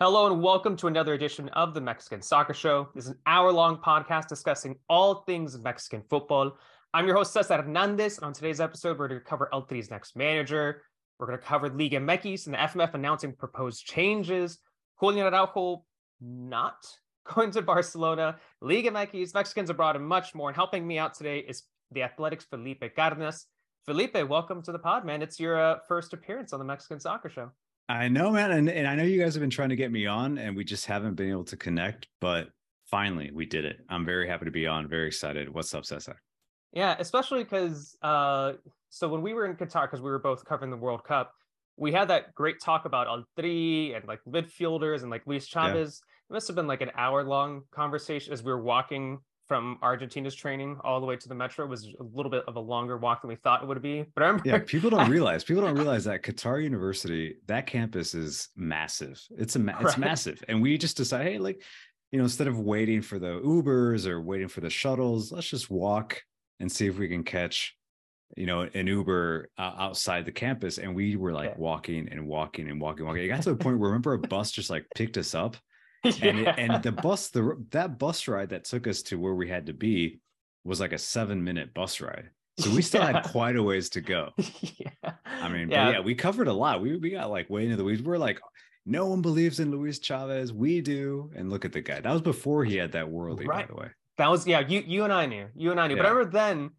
Hello and welcome to another edition of the Mexican Soccer Show. This is an hour long podcast discussing all things Mexican football. I'm your host, Cesar Hernandez, and on today's episode, we're going to cover El Tri's next manager. We're going to cover Liga MX and the FMF announcing proposed changes. Julian Araujo not going to Barcelona, Liga MX, Mexicans abroad, and much more. And helping me out today is the Athletic's Felipe Cardenas. Felipe, welcome to the pod, man. It's your uh, first appearance on the Mexican Soccer Show. I know, man, and, and I know you guys have been trying to get me on, and we just haven't been able to connect. But finally, we did it. I'm very happy to be on. Very excited. What's up, Cesar? Yeah, especially because uh, so when we were in Qatar, because we were both covering the World Cup, we had that great talk about Tri and like midfielders and like Luis Chavez. Yeah. It must have been like an hour long conversation as we were walking from Argentina's training all the way to the metro was a little bit of a longer walk than we thought it would be. But I remember Yeah, people don't realize people don't realize that Qatar University, that campus is massive. It's a it's right. massive. And we just decided, hey, like, you know, instead of waiting for the Ubers or waiting for the shuttles, let's just walk and see if we can catch you know an uber uh, outside the campus and we were like walking and walking and walking walking it got to the point where remember a bus just like picked us up yeah. and it, and the bus the that bus ride that took us to where we had to be was like a seven minute bus ride. So we still yeah. had quite a ways to go. Yeah. I mean yeah. yeah we covered a lot. We, we got like way into the weeds. We're like no one believes in luis chavez. We do. And look at the guy. That was before he had that worldly right. by the way. That was yeah you you and i knew. You and i knew. But remember then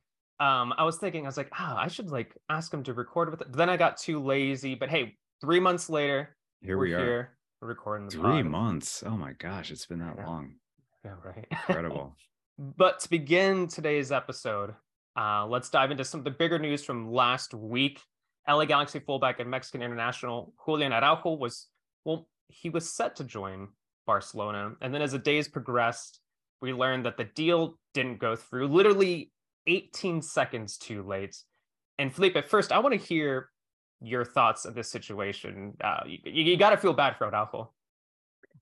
um i was thinking i was like ah oh, i should like ask him to record with it. But then i got too lazy but hey three months later here we are. here recording three pod. months. Oh my gosh, it's been that yeah. long. Yeah, right. Incredible. but to begin today's episode, uh, let's dive into some of the bigger news from last week. LA Galaxy fullback and Mexican international Julian Araujo was well, he was set to join Barcelona, and then as the days progressed, we learned that the deal didn't go through. Literally 18 seconds too late. And Felipe, at first, I want to hear your thoughts of this situation. Uh, you, you got to feel bad for Araujo.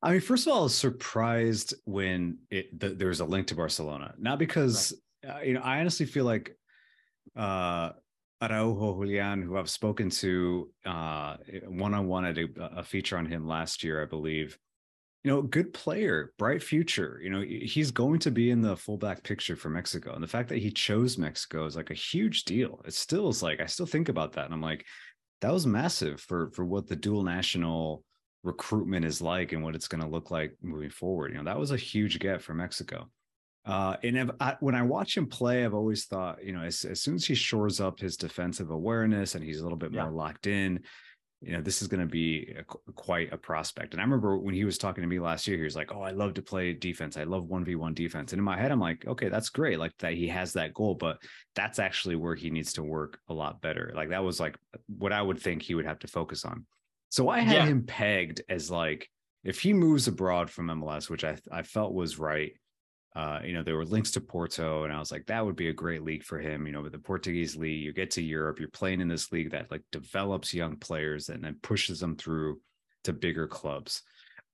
I mean, first of all, I was surprised when it the, there was a link to Barcelona. Not because right. uh, you know, I honestly feel like uh, Araujo Julian, who I've spoken to one on one at a, a, feature on him last year, I believe. You know, good player, bright future. You know, he's going to be in the fullback picture for Mexico, and the fact that he chose Mexico is like a huge deal. It still is like I still think about that, and I'm like, that was massive for for what the dual national recruitment is like and what it's going to look like moving forward. You know, that was a huge get for Mexico. Uh, and if I, when I watch him play, I've always thought, you know, as, as soon as he shores up his defensive awareness and he's a little bit yeah. more locked in, you know, this is going to be a, quite a prospect. And I remember when he was talking to me last year, he was like, "Oh, I love to play defense. I love one v one defense." And in my head, I'm like, "Okay, that's great. Like that he has that goal, but that's actually where he needs to work a lot better. Like that was like what I would think he would have to focus on." So I had yeah. him pegged as like if he moves abroad from MLS, which I I felt was right, uh, you know, there were links to Porto, and I was like, that would be a great league for him. You know, with the Portuguese league, you get to Europe, you're playing in this league that like develops young players and then pushes them through to bigger clubs.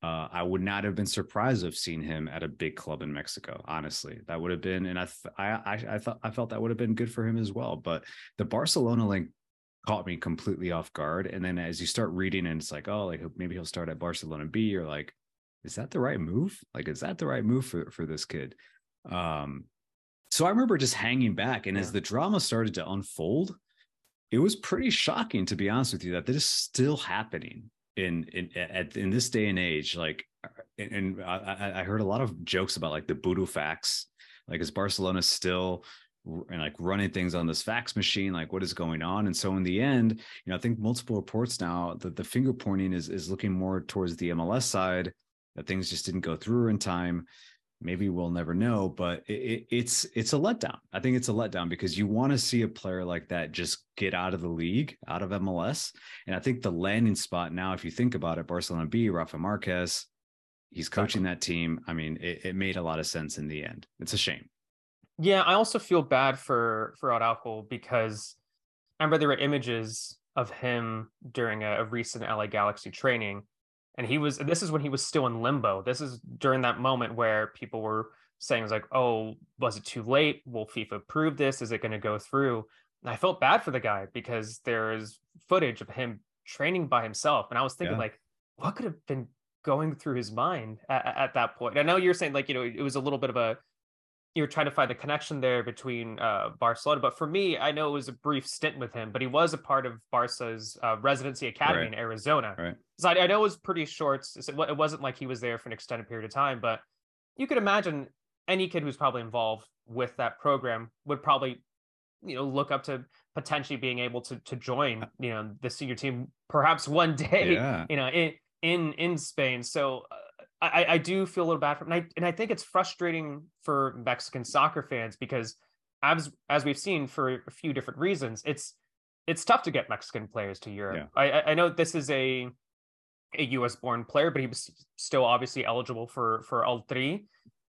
Uh, I would not have been surprised to have seen him at a big club in Mexico. Honestly, that would have been, and I, I, I thought, I felt that would have been good for him as well. But the Barcelona link caught me completely off guard. And then as you start reading, and it's like, oh, like maybe he'll start at Barcelona B, you're like, is that the right move? Like, is that the right move for, for this kid? Um, so I remember just hanging back. And yeah. as the drama started to unfold, it was pretty shocking, to be honest with you, that this is still happening in in at, in this day and age. Like, and, and I, I heard a lot of jokes about like the burofax. Like, is Barcelona still and like running things on this fax machine like what is going on and so in the end you know i think multiple reports now that the finger pointing is is looking more towards the mls side that things just didn't go through in time. Maybe we'll never know but it, it, it's it's a letdown. I think it's a letdown because you want to see a player like that just get out of the league out of mls and i think the landing spot now if you think about it barcelona b rafa marquez he's coaching that team. I mean it, it made a lot of sense in the end. It's a shame. Yeah i also feel bad for for araujo because i remember there were images of him during a, a recent la galaxy training and he was this is when he was still in limbo. This is during that moment where people were saying it was like oh was it too late? Will fifa approve this? Is it going to go through? And i felt bad for the guy because there is footage of him training by himself. And i was thinking yeah. like what could have been going through his mind at, at, that point? I know you're saying like you know it was a little bit of a you were trying to find the connection there between uh, Barcelona, but for me, I know it was a brief stint with him, but he was a part of Barca's uh, residency academy Right. in Arizona. Right. So I, I know it was pretty short. It it wasn't like he was there for an extended period of time, but you could imagine any kid who's probably involved with that program would probably, you know, look up to potentially being able to to join, you know, the senior team perhaps one day, Yeah. you know, in in in Spain. So uh, I I do feel a little bad for him, and I and I think it's frustrating for Mexican soccer fans because as as we've seen for a few different reasons, it's it's tough to get Mexican players to Europe. I I I know this is a a US born player, but he was still obviously eligible for for all three.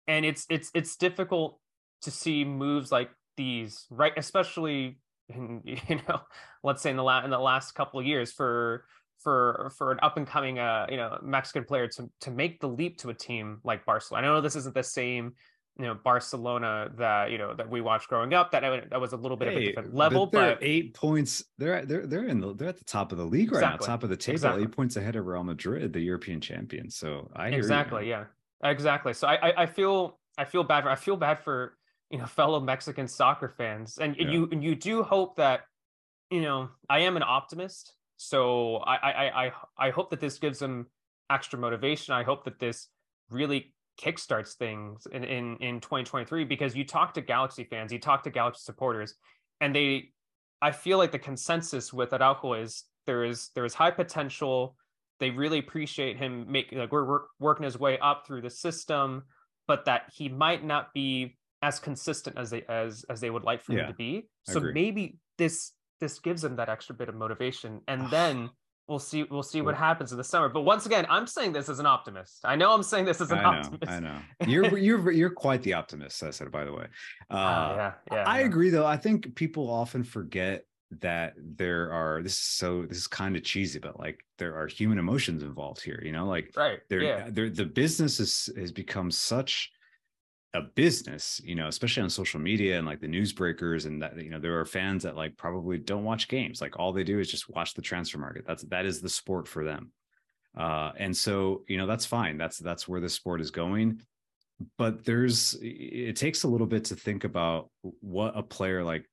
And it's it's it's difficult to see moves like these, right? Especially in you know, let's say in the la- in the last couple of years for for for an up and coming uh you know Mexican player to to make the leap to a team like Barcelona. I know this isn't the same you know Barcelona that you know that we watched growing up. That that was a little bit of a different level, they're but eight points. They're at- they're they're in the they're at the top of the league right Exactly. now, top of the table, Exactly. eight points ahead of Real Madrid, the European champions. So I you, exactly man. yeah exactly so I, I i feel i feel bad for i feel bad for you know fellow mexican soccer fans and Yeah. you and you do hope that you know i am an optimist so I, I i i i hope that this gives them extra motivation. I hope that this really kickstarts things in in in 2023 because you talk to galaxy fans you talk to galaxy supporters and they i feel like the consensus with araujo is there is there is high potential. They really appreciate him making like we're, we're working his way up through the system but that he might not be as consistent as they as as they would like for Yeah, him to be. So maybe this this gives him that extra bit of motivation and then we'll see we'll see what happens in the summer but once again i'm saying this as an optimist i know i'm saying this as an I know, optimist I know. You're you're you're quite the optimist. I said, by the way. Uh, Ah, yeah yeah I yeah. agree, though. I think people often forget that there are. This is so. This is kind of cheesy, but like there are human emotions involved here. You know, like right there, yeah there the business is, has become such a business, you know, especially on social media and like the newsbreakers and that, you know, there are fans that like probably don't watch games. Like all they do is just watch the transfer market. That's, that is the sport for them. Uh, and so, you know, that's fine. That's, that's where the sport is going. But there's, it takes a little bit to think about what a player like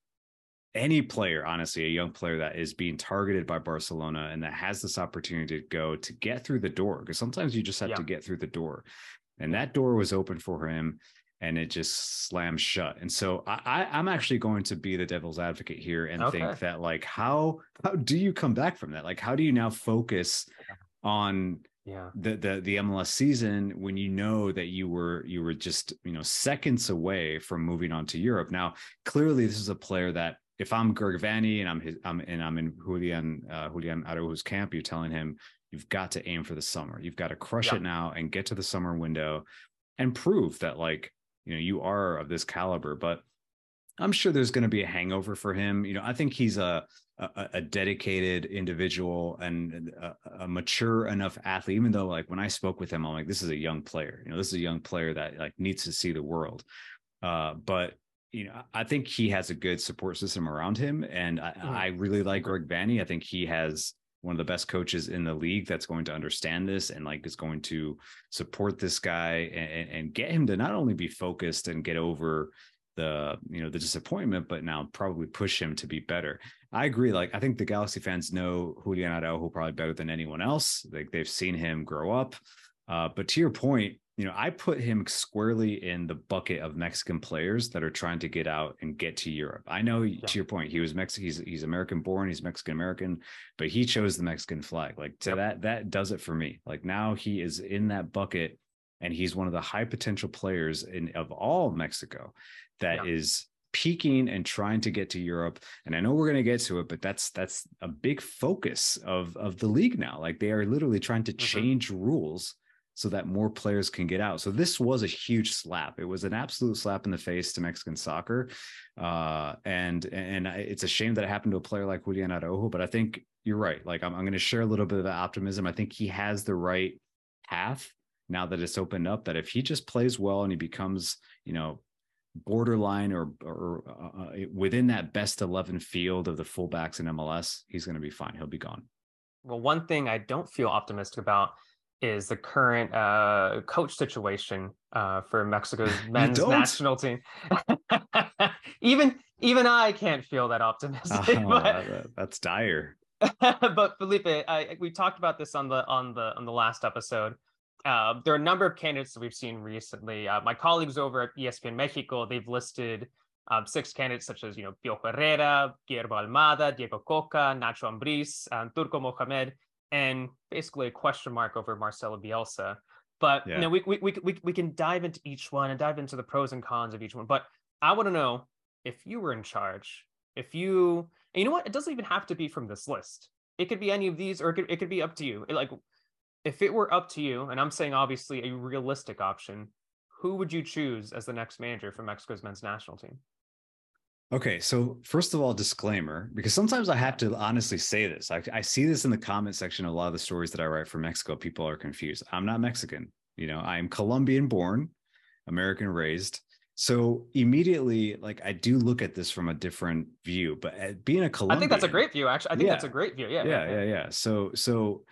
any player, honestly, a young player that is being targeted by Barcelona and that has this opportunity to go to get through the door, because sometimes you just have Yeah. to get through the door. And that door was open for him and it just slams shut. And so I, I I'm actually going to be the devil's advocate here and think that like how how do you come back from that? Like how do you now focus on yeah the the the MLS season when you know that you were you were just you know seconds away from moving on to Europe. Now, clearly, this is a player that if I'm Greg Vanney and I'm his I'm and I'm in Julian uh, Julian Araujo's camp, you're telling him you've got to aim for the summer. You've got to crush Yeah. it now and get to the summer window and prove that like you know you are of this caliber. But I'm sure there's going to be a hangover for him. You know, I think he's a a, a dedicated individual and a, a mature enough athlete. Even though, like when I spoke with him, I'm like, this is a young player. You know, this is a young player that like needs to see the world. Uh, but you know, I think he has a good support system around him, and I, Mhm. I really like Greg Vanney. I think he has one of the best coaches in the league that's going to understand this and like is going to support this guy and, and get him to not only be focused and get over the you know the disappointment, but now probably push him to be better. I agree. Like I think the Galaxy fans know Julian Araujo probably better than anyone else. Like they've seen him grow up. Uh, but to your point, you know, I put him squarely in the bucket of Mexican players that are trying to get out and get to Europe. I know to your point, he was Mexican, he's he's American born, he's Mexican American, but he chose the Mexican flag. Like to Yep. that, that does it for me. Like now he is in that bucket and he's one of the high potential players in of all Mexico that is Yeah. peaking and trying to get to Europe. And I know we're going to get to it, but that's that's a big focus of of the league now. Like they are literally trying to Mhm. change rules so that more players can get out. So this was a huge slap. It was an absolute slap in the face to Mexican soccer. Uh, and and it's a shame that it happened to a player like Julian Araujo, but I think you're right. Like I'm, I'm going to share a little bit of optimism. I think he has the right path now that it's opened up that if he just plays well and he becomes, you know, borderline or or uh, uh, within that best 11 field of the fullbacks in MLS, he's going to be fine. He'll be gone. Well, one thing I don't feel optimistic about is the current uh, coach situation uh, for Mexico's men's national team. even even I can't feel that optimistic. Oh, but, that's dire. but Felipe, I, we talked about this on the on the on the last episode. Uh, there are a number of candidates that we've seen recently. Uh, my colleagues over at ESPN Mexico, they've listed um, six candidates such as you know Piojo Herrera, Guillermo Almada, Diego Cocca, Nacho Ambriz, um, Turco Mohamed, and basically a question mark over Marcelo Bielsa. But yeah. you know, we, we we we we can dive into each one and dive into the pros and cons of each one. But I want to know if you were in charge, if you, you know what, it doesn't even have to be from this list. It could be any of these, or it could it could be up to you. It, like, if it were up to you, and I'm saying obviously a realistic option, who would you choose as the next manager for Mexico's men's national team? Okay, so first of all, disclaimer, because sometimes I have to honestly say this. I, I, see this in the comment section of a lot of the stories that I write for Mexico. People are confused. I'm not Mexican. You know, I am Colombian born, American raised. So immediately, like I do look at this from a different view. But uh, being a Colombian, I think that's a great view. Actually, I think yeah, that's a great view. Yeah, yeah, yeah, yeah, yeah. So, so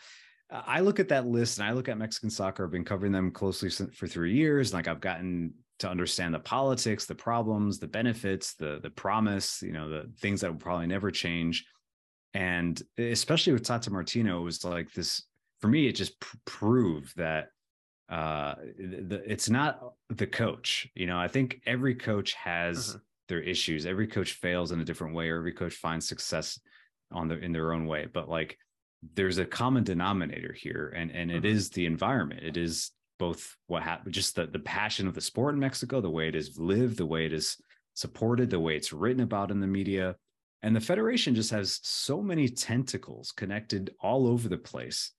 I look at that list and I look at Mexican soccer. I've been covering them closely for three years. Like I've gotten to understand the politics, the problems, the benefits, the the promise, you know, the things that will probably never change. And especially with Tata Martino, it was like this for me. It just pr- proved that uh, the, it's not the coach. You know, I think every coach has mm-hmm. their issues. Every coach fails in a different way, or every coach finds success on their in their own way. But like, there's a common denominator here, and and mm-hmm. it is the environment. It is both what happened, just the, the passion of the sport in Mexico, the way it is lived, the way it is supported, the way it's written about in the media. And the Federation just has so many tentacles connected all over the place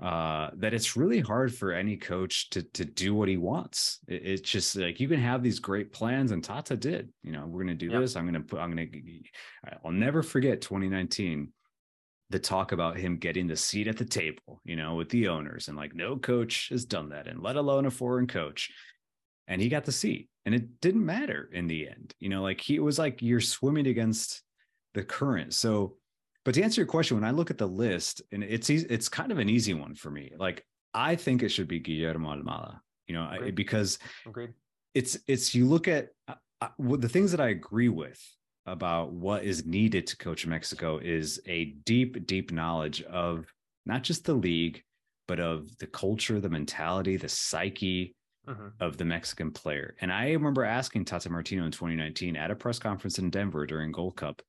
uh, that it's really hard for any coach to to do what he wants. It, it's just like you can have these great plans, and Tata did. You know, we're going to do yep. this. I'm going to put. I'm going to. I'll never forget 2019 the talk about him getting the seat at the table, you know, with the owners and like no coach has done that and let alone a foreign coach. And he got the seat and it didn't matter in the end. You know, like he was like you're swimming against the current. So, but to answer your question, when I look at the list and it's easy, it's kind of an easy one for me. Like I think it should be Guillermo Almada, you know, Agreed. because Agreed. it's it's you look at uh, uh the things that I agree with about what is needed to coach Mexico is a deep, deep knowledge of not just the league, but of the culture, the mentality, the psyche mm-hmm. of the Mexican player. And I remember asking Tata Martino in 2019 at a press conference in Denver during Gold Cup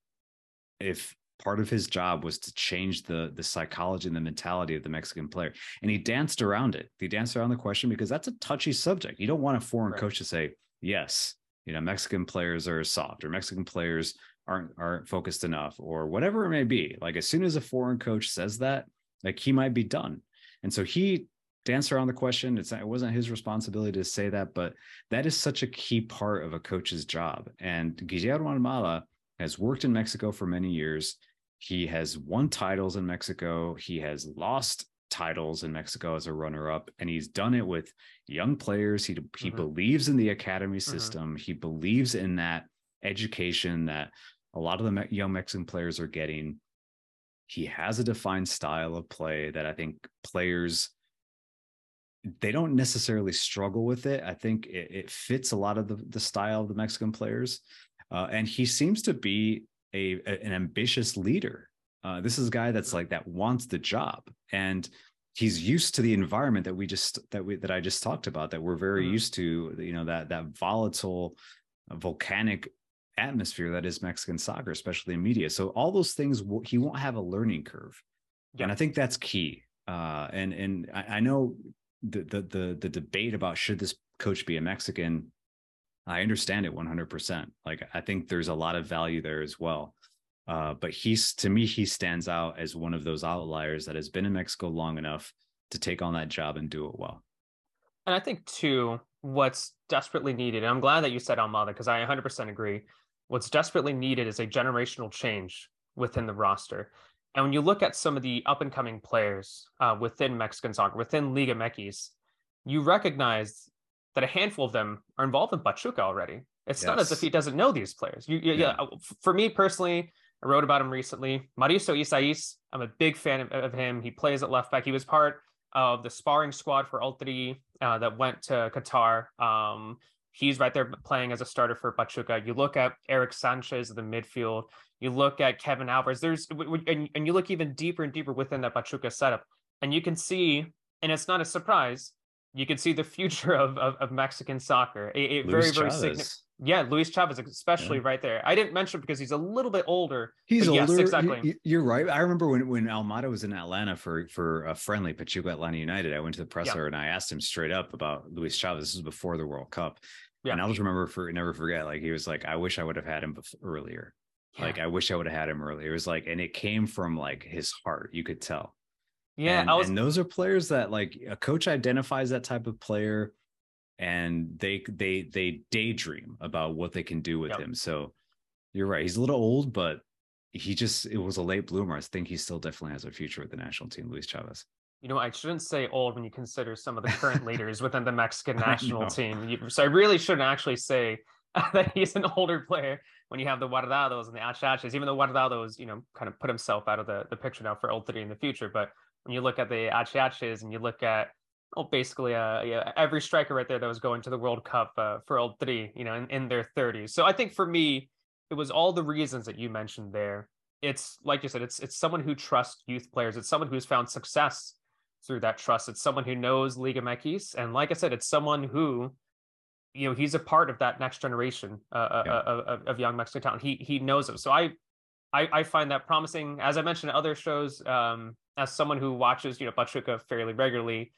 if part of his job was to change the the psychology and the mentality of the Mexican player. And he danced around it. He danced around the question because that's a touchy subject. You don't want a foreign right. coach to say, yes, you know mexican players are soft or mexican players aren't aren't focused enough or whatever it may be. Like as soon as a foreign coach says that like he might be done. And so he danced around the question. It's it wasn't his responsibility to say that but that is such a key part of a coach's job. And guillermo almada has worked in mexico for many years. He has won titles in mexico. He has lost titles in Mexico as a runner up and he's done it with young players he he mm-hmm. believes in the academy mm-hmm. system mm-hmm. he believes in that education that a lot of the young Mexican players are getting he has a defined style of play that I think players they don't necessarily struggle with it I think it, it fits a lot of the, the style of the Mexican players uh, and he seems to be a, a an ambitious leader uh, this is a guy that's like that wants the job, and he's used to the environment that we just that we that I just talked about. That we're very mm-hmm. used to. You know that that volatile, volcanic atmosphere that is Mexican soccer, especially in media. So all those things, he won't have a learning curve, yeah. and I think that's key. Uh, and and I, I know the, the the the debate about should this coach be a Mexican. I understand it 100%. Like I think there's a lot of value there as well. Uh, but he's to me, he stands out as one of those outliers that has been in Mexico long enough to take on that job and do it well. And I think too, what's desperately needed, and I'm glad that you said Almada because I 100% agree. What's desperately needed is a generational change within the roster. And when you look at some of the up and coming players uh, within Mexican soccer, within Liga MX, you recognize that a handful of them are involved in Pachuca already. It's yes. not as if he doesn't know these players. You, you, yeah. yeah. For me personally, I wrote about him recently. Mauricio Isais, I'm a big fan of, of, him. He plays at left back. He was part of the sparring squad for El Tri uh, that went to Qatar. Um, he's right there playing as a starter for Pachuca. You look at Eric Sanchez in the midfield. You look at Kevin Alvarez. There's and, and you look even deeper and deeper within that Pachuca setup, and you can see, and it's not a surprise. You can see the future of of, of Mexican soccer. A, very very significant. Yeah, Luis Chavez, especially yeah. right there. I didn't mention because he's a little bit older. He's older. Yes, exactly. You're right. I remember when when Almada was in Atlanta for for a friendly Pachuca Atlanta United. I went to the presser yeah. and I asked him straight up about Luis Chavez. This was before the World Cup, yeah. and I'll just remember for never forget. Like he was like, I wish I would have had him before, earlier. Like I wish I would have had him earlier. It was like, and it came from like his heart. You could tell. Yeah, and, was... and those are players that like a coach identifies that type of player and they they they daydream about what they can do with yep. him. So you're right. He's a little old, but he just it was a late bloomer. I think he still definitely has a future with the national team, Luis Chavez. You know, I shouldn't say old when you consider some of the current leaders within the Mexican national team. So I really shouldn't actually say that he's an older player when you have the Guardados and the Achaches, even though Guardados, you know, kind of put himself out of the, the picture now for El Tri in the future. But when you look at the Achaches and you look at well, basically, uh, yeah, every striker right there that was going to the World Cup uh, for El Tri, you know, in, in their 30s. So I think for me, it was all the reasons that you mentioned there. It's like you said, it's it's someone who trusts youth players. It's someone who's found success through that trust. It's someone who knows Liga MX, and like I said, it's someone who, you know, he's a part of that next generation uh, uh yeah. uh, of, of, young Mexican talent. He he knows it. So I, I, I find that promising. As I mentioned in other shows, um, as someone who watches you know Pachuca fairly regularly,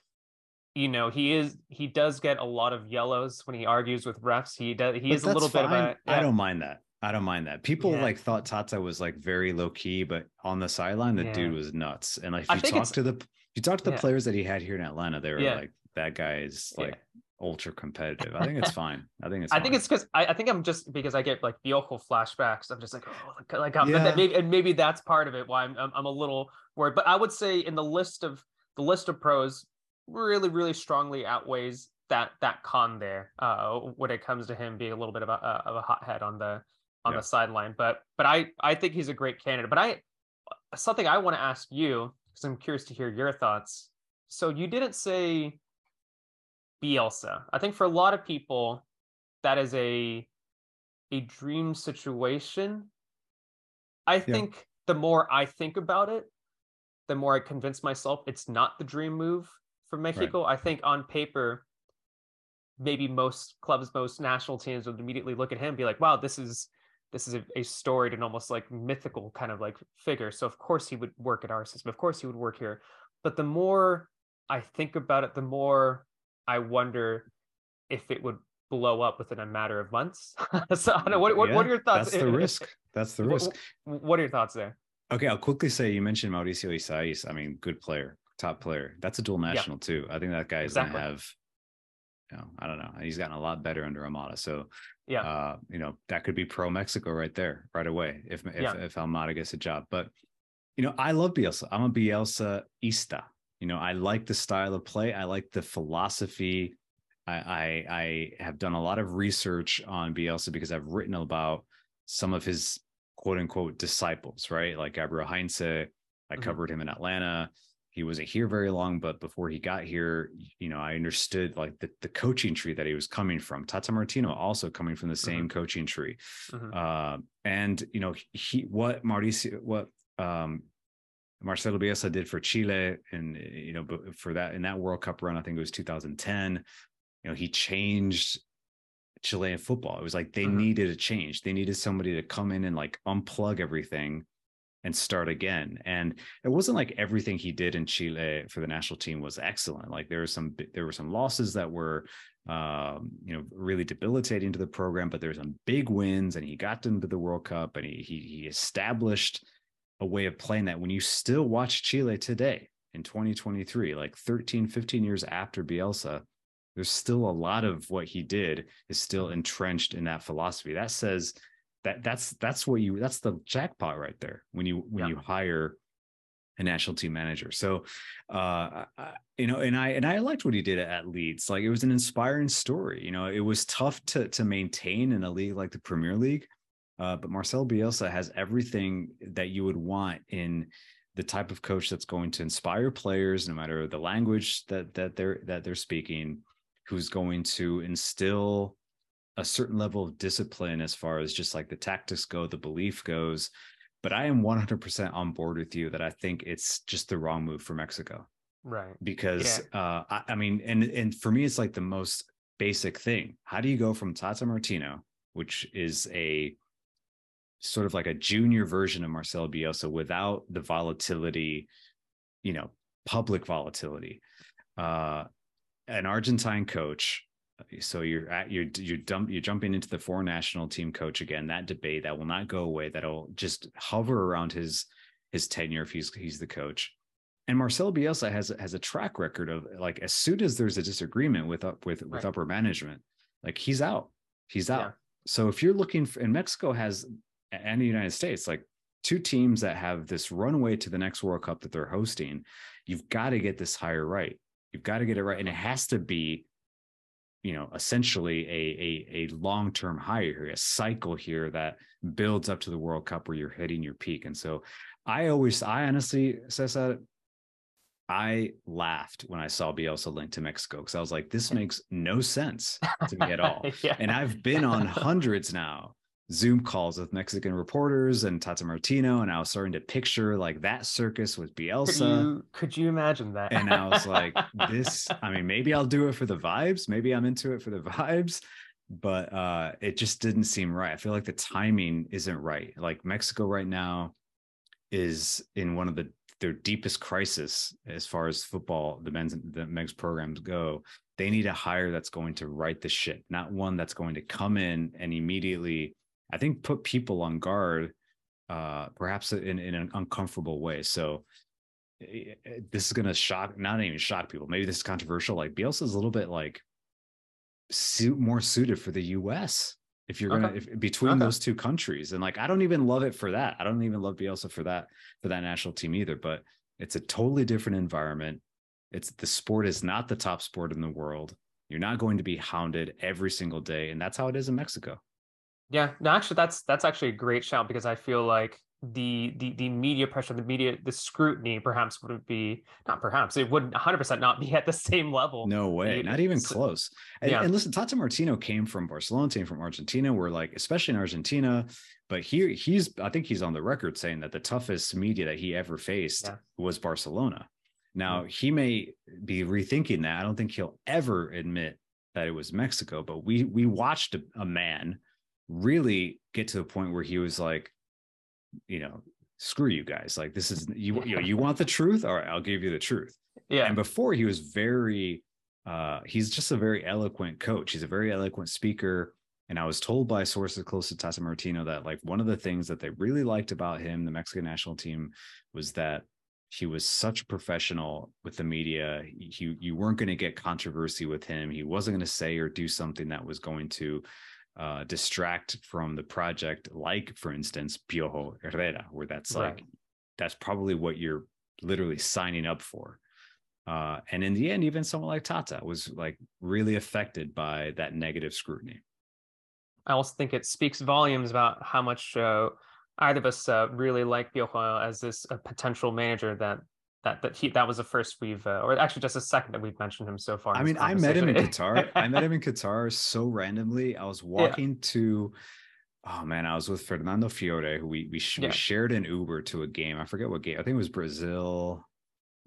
you know he is he does get a lot of yellows when he argues with refs he does he but is a little fine. bit of a yeah. i don't mind that i don't mind that people yeah. like thought tata was like very low key but on the sideline the yeah. dude was nuts and like if you talk to the if you talk to the players that he had here in atlanta they were like that guy is like ultra competitive i think it's fine i think it's i think it's because I, I, think i'm just because i get like the Piojo flashbacks i'm just like oh like, like yeah. maybe, and maybe that's part of it why I'm, I'm i'm a little worried but i would say in the list of the list of pros really, really strongly outweighs that that con there uh, when it comes to him being a little bit of a uh, of a hothead on the on yeah. the sideline. But but I I think he's a great candidate. But I something I want to ask you because I'm curious to hear your thoughts. So you didn't say Bielsa. I think for a lot of people that is a a dream situation. I yeah. think the more I think about it, the more I convince myself it's not the dream move for Mexico. Right. I think on paper, maybe most clubs, most national teams would immediately look at him and be like, wow, this is this is a, a storied and almost like mythical kind of like figure. So of course he would work at our system. Of course he would work here. But the more I think about it, the more I wonder if it would blow up within a matter of months. so what, what, yeah, what, are your thoughts? That's the risk. That's the risk. What, what, are your thoughts there? Okay, I'll quickly say you mentioned Mauricio Isais. I mean, good player top player. That's a dual national yeah. too. I think that guy is exactly. gonna have, you know, I don't know. He's gotten a lot better under Almada. So yeah, uh, you know, that could be pro Mexico right there, right away, if if yeah. if Almada gets a job. But you know, I love Bielsa. I'm a Bielsa ista. You know, I like the style of play. I like the philosophy. I, I, I have done a lot of research on Bielsa because I've written about some of his quote unquote disciples, right? Like Gabriel Heinze. I mm-hmm. covered him in Atlanta he wasn't here very long, but before he got here, you know, I understood like the, the coaching tree that he was coming from. Tata Martino also coming from the same mm-hmm. coaching tree. Mm-hmm. Uh, and, you know, he, what Mauricio, what, um, Marcelo Bielsa did for Chile and, you know, for that, in that World Cup run, I think it was 2010, you know, he changed Chilean football. It was like they mm-hmm. needed a change. They needed somebody to come in and like unplug everything and start again. And it wasn't like everything he did in Chile for the national team was excellent. Like there were some there were some losses that were um, you know really debilitating to the program, but there were some big wins, and he got them to the World Cup, and he he, he established a way of playing that. When you still watch Chile today in 2023, like 13, 15 years after Bielsa, there's still a lot of what he did is still entrenched in that philosophy. That says that that's that's what you that's the jackpot right there when you when yeah. you hire a national team manager. So, uh, you know, and I and I liked what he did at Leeds. Like it was an inspiring story. You know, it was tough to to maintain in a league like the Premier League, uh, but Marcel Bielsa has everything that you would want in the type of coach that's going to inspire players no matter the language that that they're that they're speaking who's going to instill a certain level of discipline as far as just like the tactics go the belief goes but i am 100% on board with you that i think it's just the wrong move for mexico right because yeah. uh I, I mean and and for me it's like the most basic thing how do you go from tata martino which is a sort of like a junior version of Marcelo Bielsa without the volatility, you know, public volatility. Uh, an Argentine coach. So you're at you're you're dump, you're jumping into the foreign national team coach again. That debate that will not go away. That'll just hover around his his tenure if he's he's the coach. And Marcelo Bielsa has has a track record of like as soon as there's a disagreement with up with with upper management, like he's out. He's out. Yeah. So if you're looking for, and Mexico has and the United States, like two teams that have this runway to the next World Cup that they're hosting, you've got to get this hire right. You've got to get it right. And it has to be, you know, essentially a, a, a long-term hire, here, a cycle here that builds up to the World Cup where you're hitting your peak. And so I always, I honestly, Cesar, I laughed when I saw Bielsa linked to Mexico because I was like, this makes no sense to me at all. yeah. And I've been on hundreds now Zoom calls with Mexican reporters and Tata Martino, and I was starting to picture like that circus with Bielsa. Could you, could you imagine that? and I was like, this, I mean, maybe I'll do it for the vibes. Maybe I'm into it for the vibes, but uh, it just didn't seem right. I feel like the timing isn't right. Like Mexico right now is in one of the their deepest crisis as far as football, the men's the men's programs go. They need a hire that's going to right the ship, not one that's going to come in and immediately I think put people on guard, uh, perhaps in, in an uncomfortable way. So eh, eh, this is going to shock, not even shock people. Maybe this is controversial. Like Bielsa is a little bit like suit more suited for the U.S. If you're gonna if, between okay. those two countries, and like I don't even love it for that. I don't even love Bielsa for that for that national team either. But it's a totally different environment. It's the sport is not the top sport in the world. You're not going to be hounded every single day, and that's how it is in Mexico. Yeah, no, actually, that's that's actually a great shout because I feel like the the the media pressure, the media, the scrutiny, perhaps wouldn't be not perhaps it would 100 percent not be at the same level. No way, not even close. And, yeah. and listen, Tata Martino came from Barcelona, came from Argentina. Where like, especially in Argentina, but here he's I think he's on the record saying that the toughest media that he ever faced yeah. was Barcelona. Now mm-hmm. he may be rethinking that. I don't think he'll ever admit that it was Mexico, but we we watched a, a man really get to the point where he was like, you know, screw you guys. Like this is you, you know, you want the truth? All right, I'll give you the truth. Yeah. And before he was very uh he's just a very eloquent coach. He's a very eloquent speaker. And I was told by sources close to Tata Martino that like one of the things that they really liked about him, the Mexican national team, was that he was such a professional with the media. He you weren't going to get controversy with him. He wasn't going to say or do something that was going to uh, distract from the project, like for instance Piojo Herrera, where that's right. like that's probably what you're literally signing up for. Uh, and in the end, even someone like Tata was like really affected by that negative scrutiny. I also think it speaks volumes about how much uh, either of us uh, really like Piojo as this uh, potential manager that that that he that was the first we've uh, or actually just a second that we've mentioned him so far. I mean, I met him in Qatar. I met him in Qatar so randomly. I was walking yeah. to oh man, I was with Fernando Fiore, who we we, yeah. we shared an Uber to a game. I forget what game. I think it was Brazil.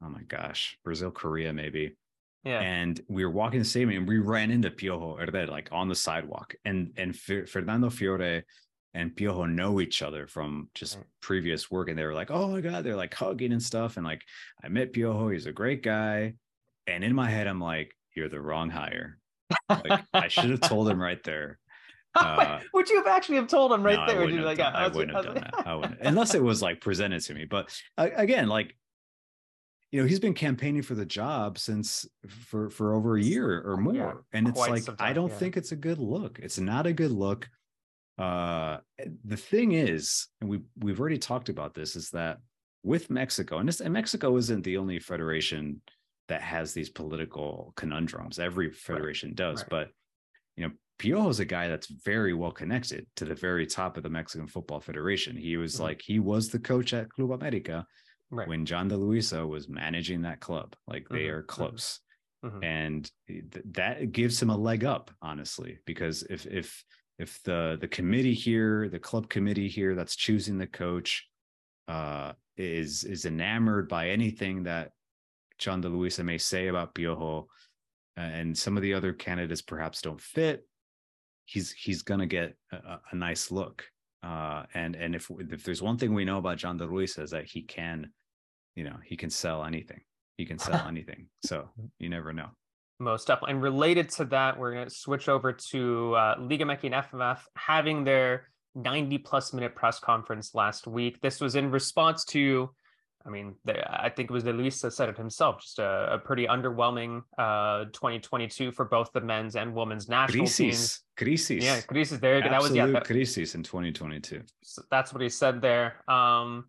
Oh my gosh, Brazil Korea maybe. Yeah. And we were walking the same and we ran into Piojo Herrera like on the sidewalk. And and F- Fernando Fiore and Piojo know each other from just previous work. And they were like, oh my God, they're like hugging and stuff. And like, I met Piojo, he's a great guy. And in my head, I'm like, you're the wrong hire. Like, I should have told him right there. Uh, would you have actually have told him right no, there? I wouldn't, have, like, done, I wouldn't have done that. I wouldn't, unless it was like presented to me. But uh, again, like, you know, he's been campaigning for the job since for for over a year or more, yeah, and it's like time, I don't yeah. think it's a good look. It's not a good look uh, the thing is, and we we've already talked about this, is that with Mexico, and, this, and Mexico isn't the only federation that has these political conundrums. Every federation right. does, right. but you know, Piojo is a guy that's very well connected to the very top of the Mexican Football Federation. He was mm-hmm. like he was the coach at Club America right. when Yon De Luisa was managing that club. Like they mm-hmm. are mm-hmm. close. Mm-hmm. And th- that gives him a leg up, honestly, because if if if the the committee here, the club committee here that's choosing the coach uh is is enamored by anything that Yon De Luisa may say about Piojo, and some of the other candidates perhaps don't fit, he's he's gonna get a, a nice look. Uh, and and if if there's one thing we know about Yon De Luisa is that he can, you know, he can sell anything. He can sell anything. So you never know. Most definitely. And related to that, we're going to switch over to uh, Liga MX and FMF having their 90 plus minute press conference last week. This was in response to I mean, I think it was De Luisa said it himself, just a, a pretty underwhelming uh, 2022 for both the men's and women's national crisis. teams. Crisis. Yeah, crisis. There, Absolute that was yeah, that, crisis in 2022. So that's what he said there. Um,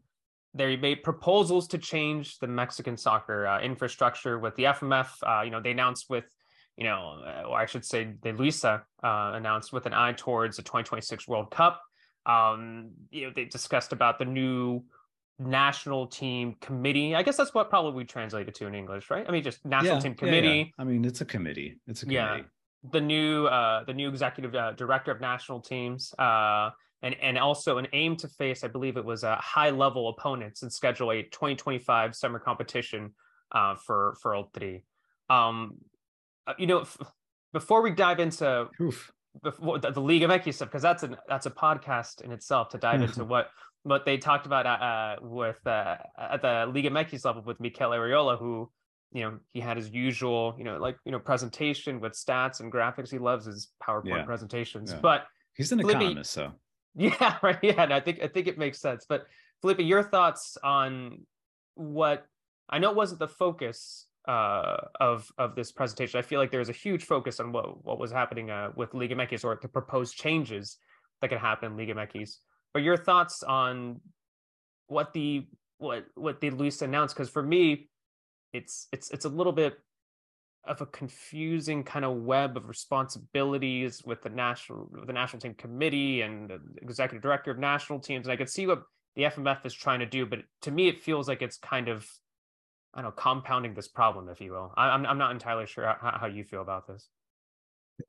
they made proposals to change the Mexican soccer uh, infrastructure with the FMF. Uh, you know, they announced with, you know, uh, or I should say, De Luisa uh, announced with an eye towards the 2026 World Cup. Um, you know, they discussed about the new national team committee. I guess that's what probably we translated to in English, right? I mean, just national yeah, team committee. Yeah, yeah. I mean, it's a committee. It's a committee. Yeah. The new uh, the new executive uh, director of national teams, uh, and and also an aim to face, I believe it was a high level opponents and schedule a 2025 summer competition uh, for for El Tri. Um, uh, you know, f- before we dive into Oof. before the, the League of Equity stuff, because that's an that's a podcast in itself to dive into what but they talked about uh, uh, with uh, at the Liga MX level with Mikel Arriola, who you know he had his usual you know like you know presentation with stats and graphics. He loves his PowerPoint yeah. presentations, yeah. but he's an Felipe, economist, so yeah, right, yeah. And I think I think it makes sense. But Felipe, your thoughts on what I know it wasn't the focus uh, of of this presentation. I feel like there was a huge focus on what what was happening uh, with Liga MX or to propose changes that could happen in Liga MX but your thoughts on what the what what De Luisa announced? Because for me, it's it's it's a little bit of a confusing kind of web of responsibilities with the national with the national team committee and the executive director of national teams. And I could see what the FMF is trying to do, but to me, it feels like it's kind of I don't know compounding this problem, if you will. I, am I'm not entirely sure how, how you feel about this.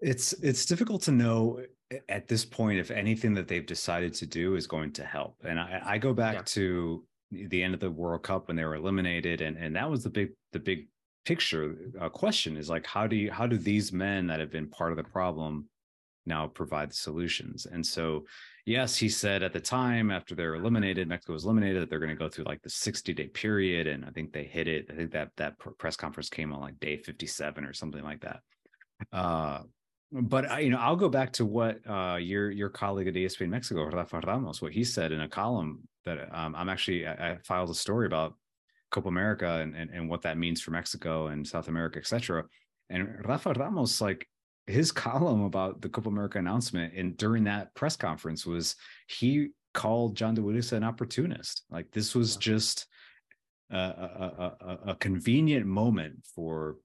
It's it's difficult to know at this point if anything that they've decided to do is going to help. And I, I go back yeah. to the end of the World Cup when they were eliminated, and and that was the big the big picture uh, question is like how do you how do these men that have been part of the problem now provide the solutions? And so yes, he said at the time after they're eliminated, Mexico was eliminated, that they're going to go through like the 60 day period. And I think they hit it. I think that that press conference came on like day 57 or something like that. Uh, but you know, I'll go back to what uh, your your colleague at ESPN Mexico, Rafa Ramos, what he said in a column that um, I'm actually I, I, filed a story about Copa America and, and, and what that means for Mexico and South America, etc. And Rafa Ramos, like his column about the Copa America announcement, and during that press conference was he called John de an opportunist. Like this was just a, a, a, a convenient moment for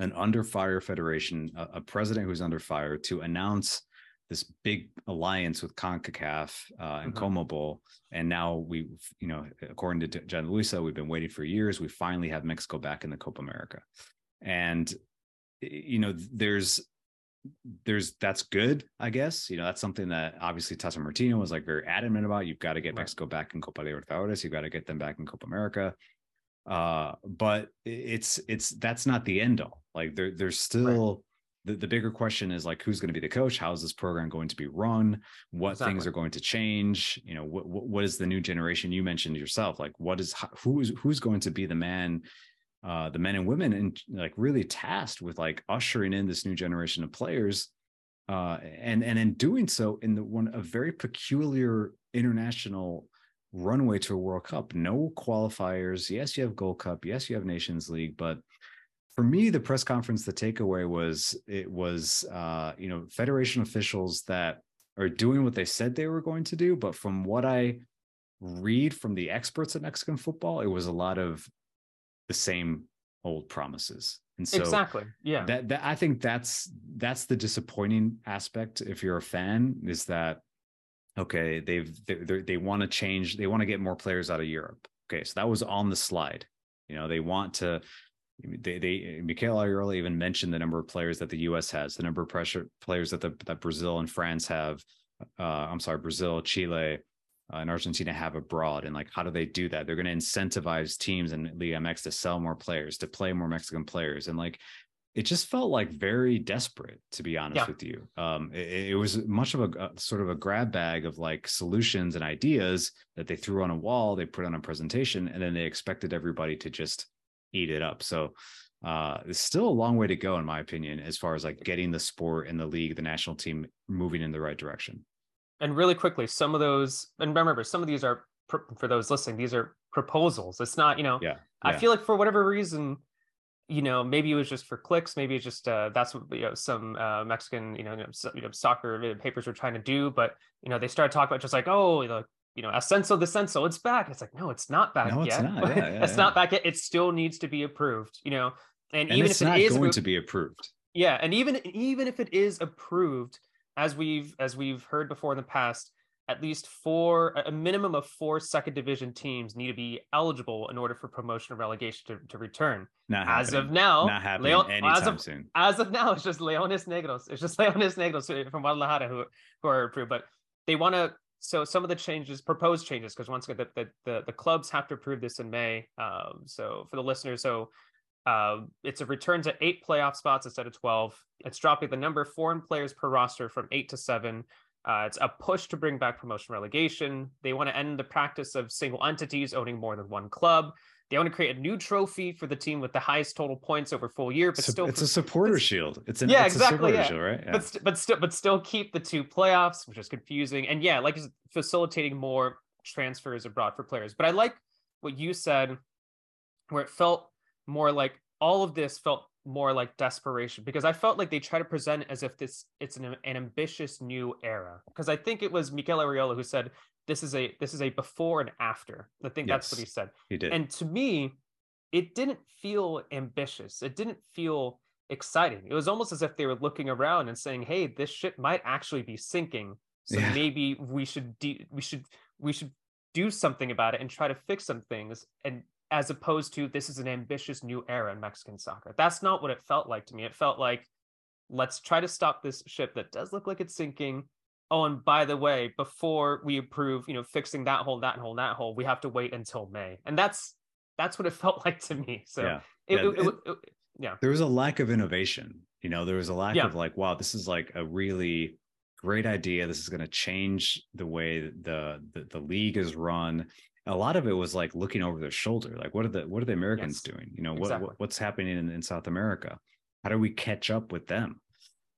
an under fire federation, a, president who's under fire to announce this big alliance with CONCACAF uh, and mm-hmm. CONMEBOL. And now we, you know, according to John Luisa, we've been waiting for years. We finally have Mexico back in the Copa America. And, you know, there's, there's that's good, I guess. You know, that's something that obviously Tata Martino was like very adamant about. You've got to get right. Mexico back in Copa Libertadores. You've got to get them back in Copa America. Uh, but it's it's that's not the end all. Like there, there's still. The, the bigger question is like who's going to be the coach? How is this program going to be run? What exactly. things are going to change? You know, what what is the new generation? You mentioned yourself. Like what is who's who's going to be the man uh, the men and women and like really tasked with like ushering in this new generation of players uh, and and in doing so in the one a very peculiar international runway to a world cup no qualifiers yes you have gold cup yes you have nations league but for me, the press conference, the takeaway was it was uh, you know federation officials that are doing what they said they were going to do, but from what I read from the experts at Mexican football, it was a lot of the same old promises. And so exactly, yeah. That, that I think that's that's the disappointing aspect. If you're a fan, is that okay? They've they they want to change. They want to get more players out of Europe. Okay, so that was on the slide. You know, they want to they they Mikel Arriola even mentioned the number of players that the US has, the number of pressure players that the that Brazil and France have. Uh, I'm sorry, Brazil, Chile, uh, and Argentina have abroad, and like how do they do that? They're going to incentivize teams in Liga MX to sell more players, to play more Mexican players, and like it just felt like very desperate, to be honest yeah. with you. Um, it, it, was much of a, a, sort of a grab bag of like solutions and ideas that they threw on a wall, they put on a presentation, and then they expected everybody to just eat it up. So uh, it's still a long way to go, in my opinion, as far as like getting the sport and the league, the national team moving in the right direction. And really quickly, some of those, and remember, some of these are for those listening, these are proposals. It's not, you know, yeah, yeah. I feel like for whatever reason, you know, maybe it was just for clicks. Maybe it's just uh, that's what you know some uh, Mexican, you know, you know, soccer papers were trying to do. But you know, they started talking about just like, oh, the you know, Ascenso Descenso, it's back. It's like, no, it's not back no, yet. It's, not. Yeah, yeah, it's yeah. not back yet. It still needs to be approved. You know, and, and even if it is going to be approved, yeah, and even even if it is approved, as we've as we've heard before in the past, at least four, a minimum of four second division teams need to be eligible in order for promotion or relegation to, to return. Not as happening. of now, not happening Leon, anytime as of, soon. As of now, it's just Leones Negros. It's just Leones Negros uh, from Guadalajara who, who are approved. But they want to, so some of the changes, proposed changes, because once again, the, the, the, clubs have to approve this in May. Um, so for the listeners, so uh, it's a return to eight playoff spots instead of 12. It's dropping the number of foreign players per roster from eight to seven. Uh, it's a push to bring back promotion relegation. They want to end the practice of single entities owning more than one club. They want to create a new trophy for the team with the highest total points over full year, but so, still it's a supporter it's, shield. It's an yeah, it's exactly, yeah. Shield, right? Yeah. But st- but still but still keep the two playoffs, which is confusing. And yeah, like facilitating more transfers abroad for players. But I like what you said, where it felt more like all of this felt more like desperation because I felt like they try to present as if this it's an, an ambitious new era. Because I think it was Mikel Arriola who said this is a this is a before and after. I think yes, that's what he said. He did. And to me, it didn't feel ambitious. It didn't feel exciting. It was almost as if they were looking around and saying, "Hey, this ship might actually be sinking. So yeah. maybe we should de- we should we should do something about it and try to fix some things and as opposed to this is an ambitious new era in Mexican soccer. That's not what it felt like to me. It felt like let's try to stop this ship that does look like it's sinking. Oh, and by the way, before we approve, you know, fixing that hole, that hole, that hole, we have to wait until May. And that's that's what it felt like to me. So yeah, it, yeah. It, it, yeah. There was a lack of innovation. You know, there was a lack yeah. of like, wow, this is like a really great idea. This is going to change the way the, the the league is run a lot of it was like looking over their shoulder like what are the what are the americans yes, doing you know exactly. what, what's happening in, in south america how do we catch up with them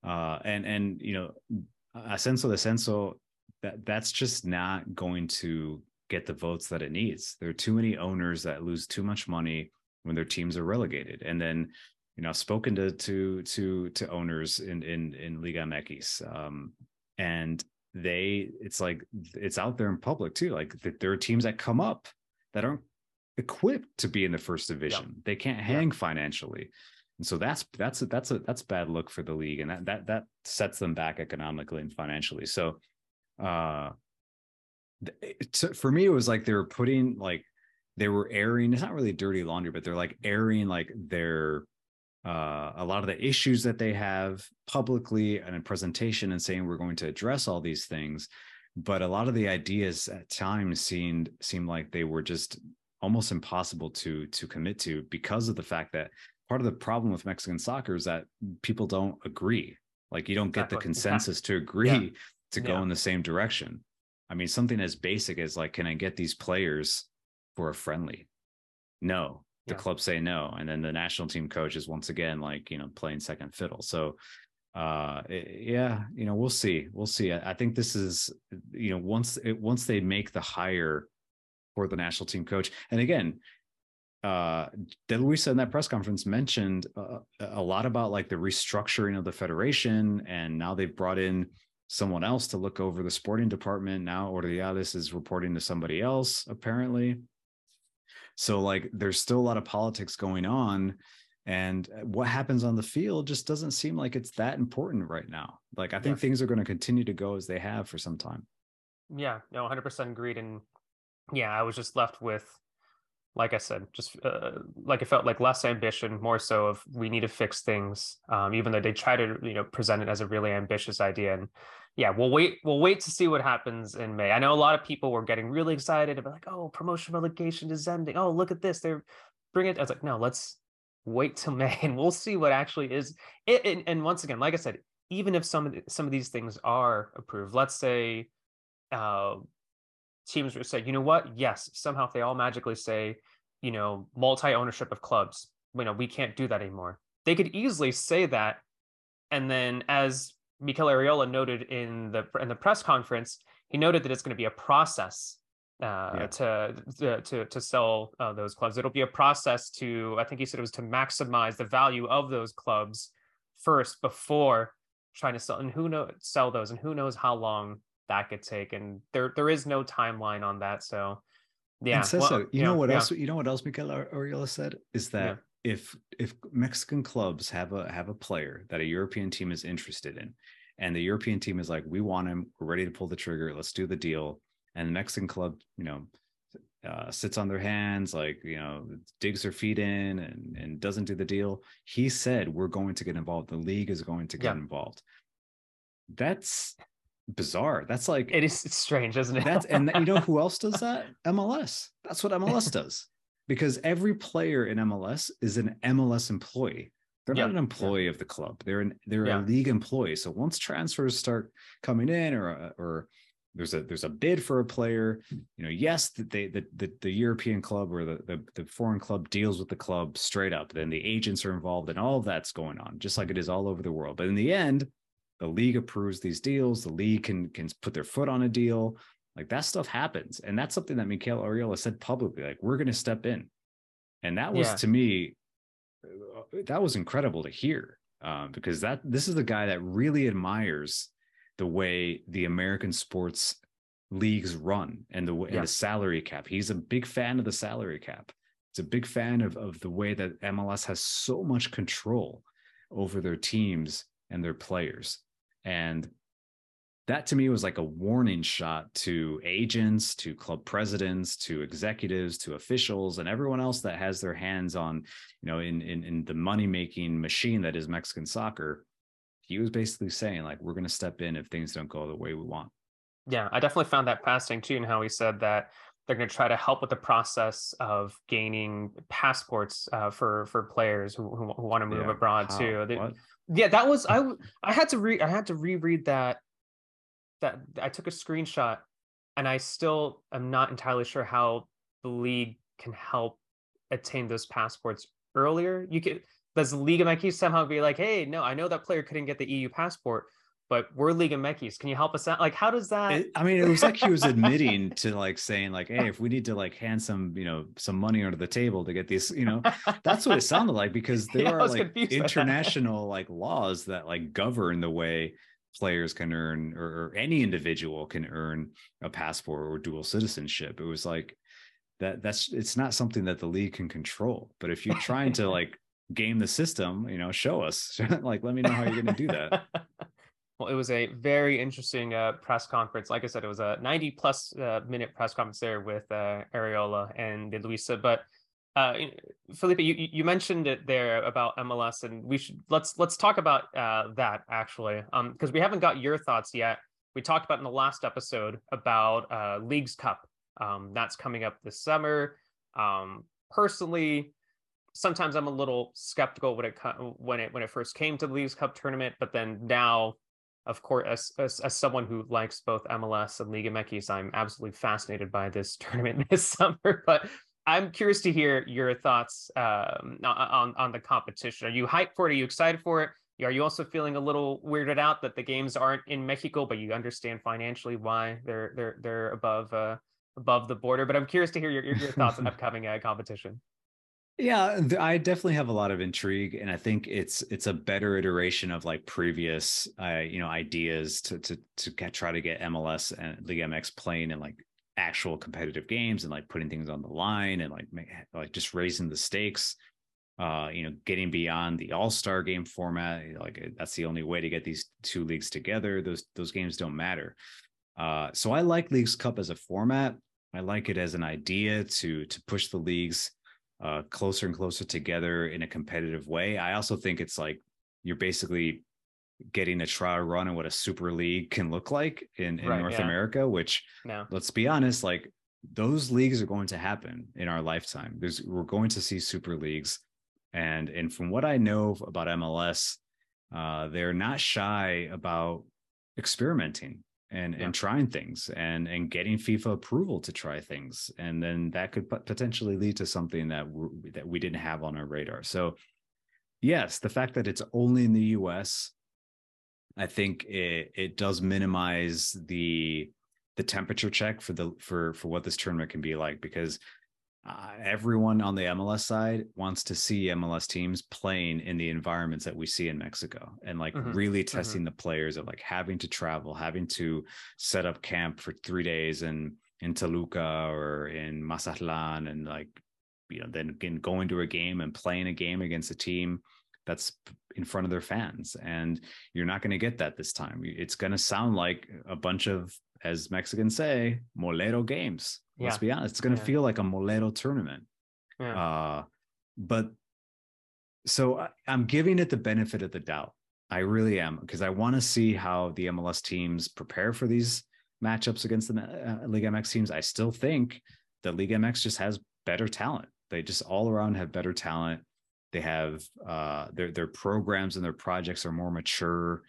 uh and and you know ascenso descenso that that's just not going to get the votes that it needs. There are too many owners that lose too much money when their teams are relegated. And then you know I've spoken to to to to owners in in in liga mx um and they it's like it's out there in public too. Like there are teams that come up that aren't equipped to be in the first division. Yeah. they can't hang yeah. financially and so that's that's a, that's a that's bad look for the league and that that that sets them back economically and financially. So uh for me it was like they were putting like they were airing it's not really dirty laundry but they're like airing like their uh, a lot of the issues that they have publicly and in presentation and saying we're going to address all these things. But a lot of the ideas at times seemed seemed like they were just almost impossible to to commit to because of the fact that part of the problem with Mexican soccer is that people don't agree. Like you don't get the consensus to agree yeah. to go yeah. in the same direction. I mean something as basic as like can i get these players for a friendly? No. The yeah. club say no and then the national team coach is once again like you know playing second fiddle. So uh it, yeah you know we'll see. We'll see. I, I, think this is you know once it, once they make the hire for the national team coach and again uh De Luisa in that press conference mentioned uh, a lot about like the restructuring of the federation and now they've brought in someone else to look over the sporting department now Ordiales is reporting to somebody else apparently so like there's still a lot of politics going on and uh, what happens on the field just doesn't seem like it's that important right now. Like I think yeah. things are going to continue to go as they have for some time. Yeah, no, 100% agreed and yeah, I was just left with like I said, just uh, like it felt like less ambition, more so of we need to fix things. Um, even though they try to, you know, present it as a really ambitious idea. And yeah, we'll wait. We'll wait to see what happens in May. I know a lot of people were getting really excited about like, oh, promotion relegation is ending. Oh, look at this. They're bring it. I was like, no, let's wait till May and we'll see what actually is. It, and, and once again, like I said, even if some of the, some of these things are approved, let's say uh, teams would say, you know what? Yes, somehow if they all magically say, you know, multi ownership of clubs, you know, we can't do that anymore. They could easily say that, and then as Mikel Arriola noted in the in the press conference, he noted that it's going to be a process uh, yeah. to, to to sell uh, those clubs. It'll be a process to I think he said it was to maximize the value of those clubs first before trying to sell and who know sell those and who knows how long that could take and there there is no timeline on that so yeah and Cesar, well, you know what yeah. else you know what else Miguel Arriola said is that yeah. if if Mexican clubs have a have a player that a European team is interested in and the European team is like we want him we're ready to pull the trigger let's do the deal and the Mexican club you know uh, sits on their hands, like you know, digs their feet in and and doesn't do the deal. He said, "We're going to get involved. The league is going to get yeah. involved." That's bizarre. That's like it is strange, isn't it? that's and you know who else does that? MLS. That's what MLS does because every player in MLS is an MLS employee. They're not an employee of the club. They're an they're yeah. a league employee. So once transfers start coming in, or or there's a there's a bid for a player, you know, yes, they the the, the European club or the, the the foreign club deals with the club straight up. Then the agents are involved, and all of that's going on, just like it is all over the world. But in the end, the league approves these deals the league can can put their foot on a deal. Like that stuff happens. And that's something that Mikel Arriola said publicly like we're going to step in. And that was yeah. to me that was incredible to hear um, because that this is the guy that really admires the way the American sports leagues run and the way yeah. the salary cap. He's a big fan of the salary cap. He's a big fan of, of the way that MLS has so much control over their teams and their players and that to me was like a warning shot to agents, to club presidents, to executives, to officials, and everyone else that has their hands on, you know, in in, in the money making machine that is Mexican soccer. He was basically saying like, we're going to step in if things don't go the way we want. Yeah, I definitely found that fascinating too, and how he said that they're going to try to help with the process of gaining passports uh, for for players who who, want to move yeah. abroad too. They, yeah that was i i had to read i had to reread that that i took a screenshot and i still am not entirely sure how the league can help attain those passports earlier. You could does the Liga MX somehow be like hey no i know that player couldn't get the eu passport but we're Liga MX. Can you help us out? Like, how does that? It, I mean, it was like he was admitting to like saying like, hey, if we need to like hand some, you know, some money under the table to get these, you know, that's what it sounded like because there yeah, are like international like laws that like govern the way players can earn or, or any individual can earn a passport or dual citizenship. It was like that. That's it's not something that the league can control. But if you're trying to like game the system, you know, show us. like, let me know how you're going to do that. Well, it was a very interesting uh, press conference. Like I said, it was a 90 plus uh, minute press conference there with uh, Arriola and Luisa. But uh, Felipe, you, you mentioned it there about MLS, and we should let's let's talk about uh, that actually, because um, we haven't got your thoughts yet. We talked about in the last episode about uh, Leagues Cup. Um, that's coming up this summer. Um, personally, sometimes I'm a little skeptical when it when it when it first came to the Leagues Cup tournament, but then now of course, as, as, as, someone who likes both MLS and Liga MX, I'm absolutely fascinated by this tournament this summer. But I'm curious to hear your thoughts um, on on the competition. Are you hyped for it? Are you excited for it? Are you also feeling a little weirded out that the games aren't in Mexico, but you understand financially why they're they're they're above uh, above the border? But I'm curious to hear your, your thoughts on upcoming uh, competition. Yeah, I definitely have a lot of intrigue, and I think it's it's a better iteration of like previous, uh, you know, ideas to to to get, try to get MLS and Liga MX playing in like actual competitive games and like putting things on the line and like make, like just raising the stakes. Uh, you know, getting beyond the All Star game format, like that's the only way to get these two leagues together. Those those games don't matter. Uh, so I like Leagues Cup as a format. I like it as an idea to to push the leagues uh, closer and closer together in a competitive way. I also think it's like you're basically getting a trial run on what a super league can look like in, in right, North yeah. America, which no. let's be honest, like those leagues are going to happen in our lifetime. There's we're going to see super leagues. And and from what I know about MLS, uh, they're not shy about experimenting and yeah. and trying things and and getting FIFA approval to try things, and then that could potentially lead to something that we that we didn't have on our radar. So, yes, the fact that it's only in the U.S., I think it it does minimize the the temperature check for the for for what this tournament can be like because uh, everyone on the MLS side wants to see MLS teams playing in the environments that we see in Mexico and like mm-hmm. really mm-hmm. testing mm-hmm. the players of like having to travel, having to set up camp for three days in in Toluca or in Mazatlan and like you know then again going to a game and playing a game against a team that's in front of their fans and you're not going to get that this time it's going to sound like a bunch of as mexicans say molero games Let's be honest. It's going to yeah. feel like a Molero tournament. Yeah. Uh, but so I, I'm giving it the benefit of the doubt. I really am because I want to see how the MLS teams prepare for these matchups against the uh, League MX teams. I still think the League MX just has better talent. They just all around have better talent. They have uh, their their programs and their projects are more mature.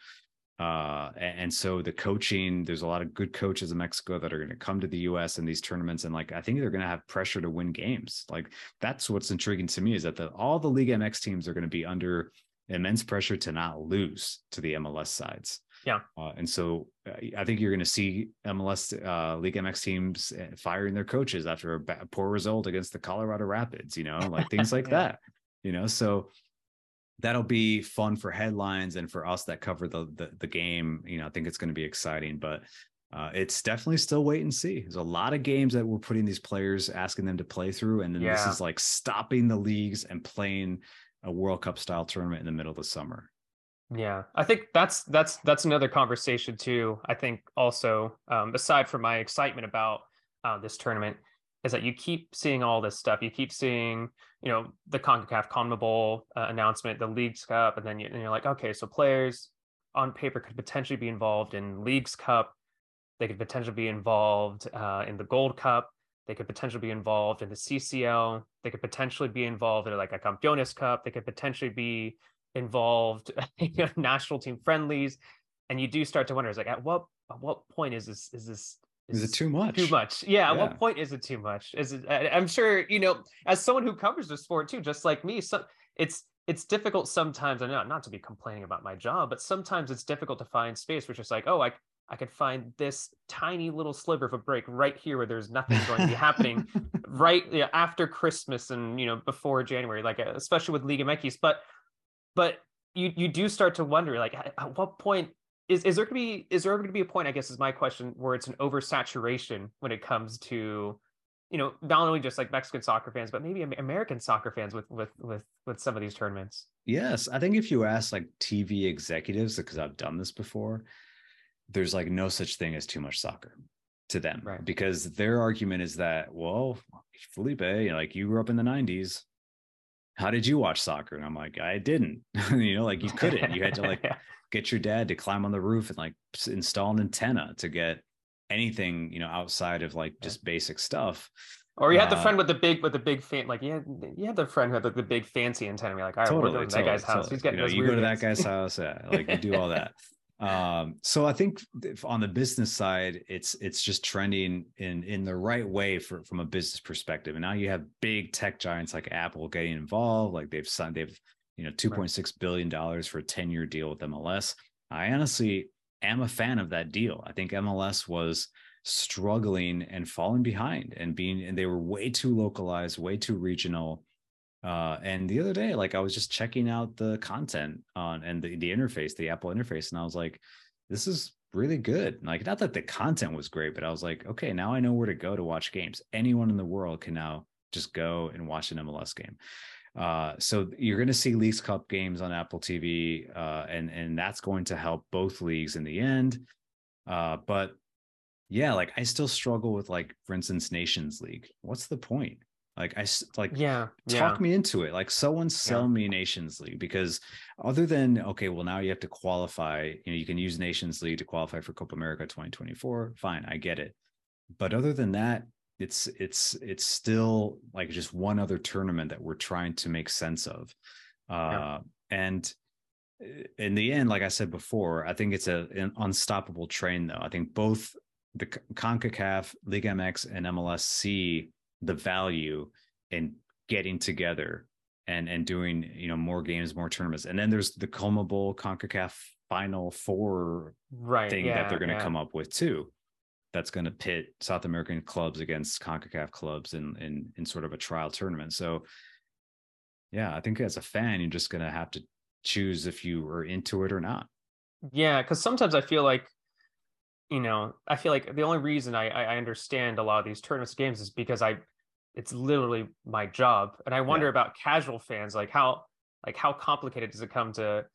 Uh, and so the coaching, there's a lot of good coaches in Mexico that are going to come to the U.S. in these tournaments, and like I think they're going to have pressure to win games. Like that's what's intriguing to me is that the, all the League MX teams are going to be under immense pressure to not lose to the MLS sides. Yeah, uh, and so uh, I think you're going to see MLS uh, League MX teams uh, firing their coaches after a poor result against the Colorado Rapids. You know, like things like yeah. that. You know, so that'll be fun for headlines and for us that cover the the, the game. You know, I think it's going to be exciting, but uh, it's definitely still wait and see. There's a lot of games that we're putting these players, asking them to play through, and then yeah. this is like stopping the leagues and playing a World Cup style tournament in the middle of the summer. Yeah, I think that's that's that's another conversation too. I think also um, aside from my excitement about uh, this tournament, is that you keep seeing all this stuff. You keep seeing, you know, the CONCACAF CONMEBOL uh, announcement, the Leagues Cup, and then you, and you're like, okay, so players on paper could potentially be involved in Leagues Cup. They could potentially be involved uh, in the Gold Cup. They could potentially be involved in the CCL. They could potentially be involved in like a Campeones Cup. They could potentially be involved in national team friendlies. And you do start to wonder, like, at what at what point is this is this is it too much? Too much. Yeah, yeah. At what point is it too much? Is it? I'm sure you know, as someone who covers the sport too, just like me, so it's it's difficult sometimes. And not not to be complaining about my job, but sometimes it's difficult to find space which is like, oh, I I could find this tiny little sliver of a break right here where there's nothing going to be happening right you know, after Christmas and you know before January, like especially with League Liga MX. But but you you do start to wonder like at what point is is there going to be is there ever going to be a point i guess is my question where it's an oversaturation when it comes to you know not only just like mexican soccer fans but maybe american soccer fans with with with with some of these tournaments? Yes. I think if you ask like tv executives because i've done this before there's like no such thing as too much soccer to them right. because their argument is that well felipe you know, like you grew up in the 90s how did you watch soccer? And i'm like i didn't. You know like you couldn't. You had to like get your dad to climb on the roof and like install an antenna to get anything you know outside of like just basic stuff. Or you had the uh, friend with the big with the big fan like you had you had the friend who had the, the big fancy antenna you're like all right totally, we're going to that guy's house. He's getting you, know, you go to that guy's house yeah like you do all that. Um so i think on the business side it's it's just trending in in the right way for from a business perspective. And now you have big tech giants like apple getting involved like they've signed they've you know, two point six billion dollars for a 10 year deal with MLS. I honestly am a fan of that deal. I think MLS was struggling and falling behind and being, and they were way too localized, way too regional. Uh, and the other day, like I was just checking out the content on and the, the interface, the Apple interface, and I was like, this is really good. Like, not that the content was great, but I was like, okay, now I know where to go to watch games. Anyone in the world can now just go and watch an MLS game. Uh, so you're going to see Leagues Cup games on Apple TV, uh, and and that's going to help both leagues in the end. Uh, but yeah, like I still struggle with like, for instance, Nations League. What's the point? Like I like yeah, talk yeah. me into it. Like someone sell Yeah. me Nations League because other than okay, well now you have to qualify. You know, you can use Nations League to qualify for Copa America 2024. Fine, I get it. But other than that, it's it's it's still like just one other tournament that we're trying to make sense of. Uh and uh, in the end, like I said before, I think it's a, an unstoppable train though. I think both the CONCACAF, league MX, and MLS see the value in getting together and and doing you know more games, more tournaments. And then there's the CONMEBOL CONCACAF Final Four right thing yeah, that they're going to yeah. come up with too. That's going to pit South American clubs against CONCACAF clubs in in in sort of a trial tournament. So yeah, I think as a fan, you're just going to have to choose if you are into it or not. Yeah, because sometimes I feel like, you know, I feel like the only reason I, I understand a lot of these tournaments games is because I, it's literally my job, and I wonder Yeah. about casual fans, like how like how complicated does it come to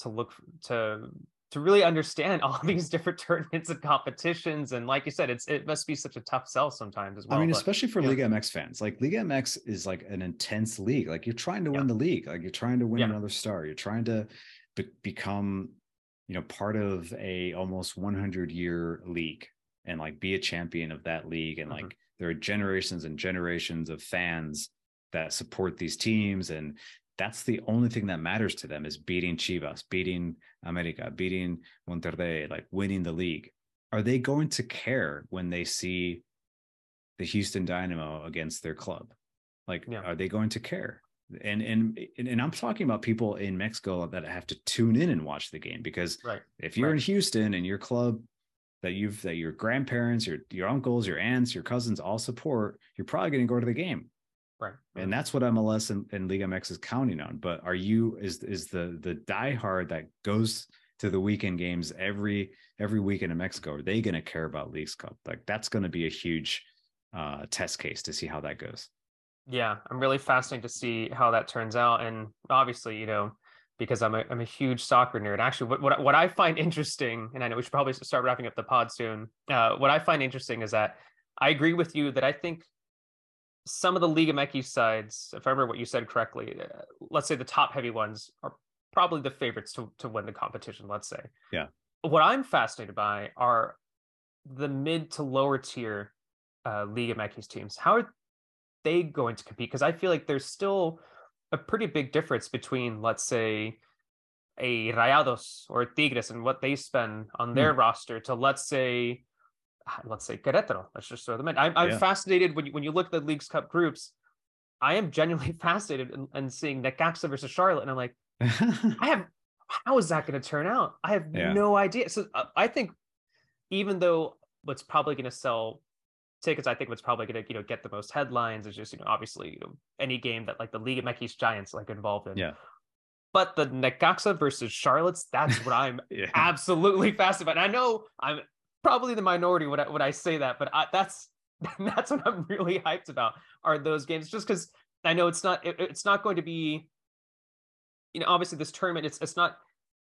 to look to to really understand all these different tournaments and competitions, and like you said, it's it must be such a tough sell sometimes as well. I mean, but- especially for yeah. Liga MX fans, like Liga MX is like an intense league. Like you're trying to win the league, like you're trying to win Yeah. another star. You're trying to be- become, you know, part of a almost 100 year league and like be a champion of that league. And Mhm. like there are generations and generations of fans that support these teams, and that's the only thing that matters to them is beating Chivas, beating America, beating Monterrey, like winning the league. Are they going to care when they see the Houston Dynamo against their club? Like, Yeah. are they going to care? And, and and I'm talking about people in Mexico that have to tune in and watch the game because right, if you're in Houston and your club that you've that your grandparents, your your uncles, your aunts, your cousins all support, you're probably going to go to the game right, and that's what MLS and, and Liga MX is counting on. But are you is is the the diehard that goes to the weekend games every every weekend in Mexico? Are they going to care about Leagues Cup? Like that's going to be a huge uh, test case to see how that goes. yeah i'm really fascinated to see how that turns out and obviously you know because i'm a, I'm a huge soccer nerd actually what, what, what i find interesting and i know we should probably start wrapping up the pod soon uh, what i find interesting is that i agree with you that i think some of the Liga MX sides if i remember what you said correctly uh, let's say the top heavy ones are probably the favorites to, to win the competition let's say Yeah. what i'm fascinated by are the mid to lower tier uh, Liga MX teams how are they going to compete? Because I feel like there's still a pretty big difference between, let's say, a Rayados or Tigres and what they spend on their roster to, let's say, let's say Querétaro. Let's just throw them in. I'm, I'm fascinated when you, when you look at the League's Cup groups. I am genuinely fascinated in, in seeing Necaxa versus Charlotte, and I'm like, I have how is that going to turn out? I have Yeah. no idea. So uh, I think even though what's probably going to sell tickets, I think what's probably going to you know get the most headlines is just you know obviously you know any game that like the Liga MX Giants like involved in. Yeah. But the Necaxa versus Charlotte's, that's what I'm yeah. absolutely fascinated about. And I know I'm probably the minority when I, when I say that, but I, that's that's what I'm really hyped about are those games. Just because I know it's not it- it's not going to be, you know, obviously this tournament it's it's not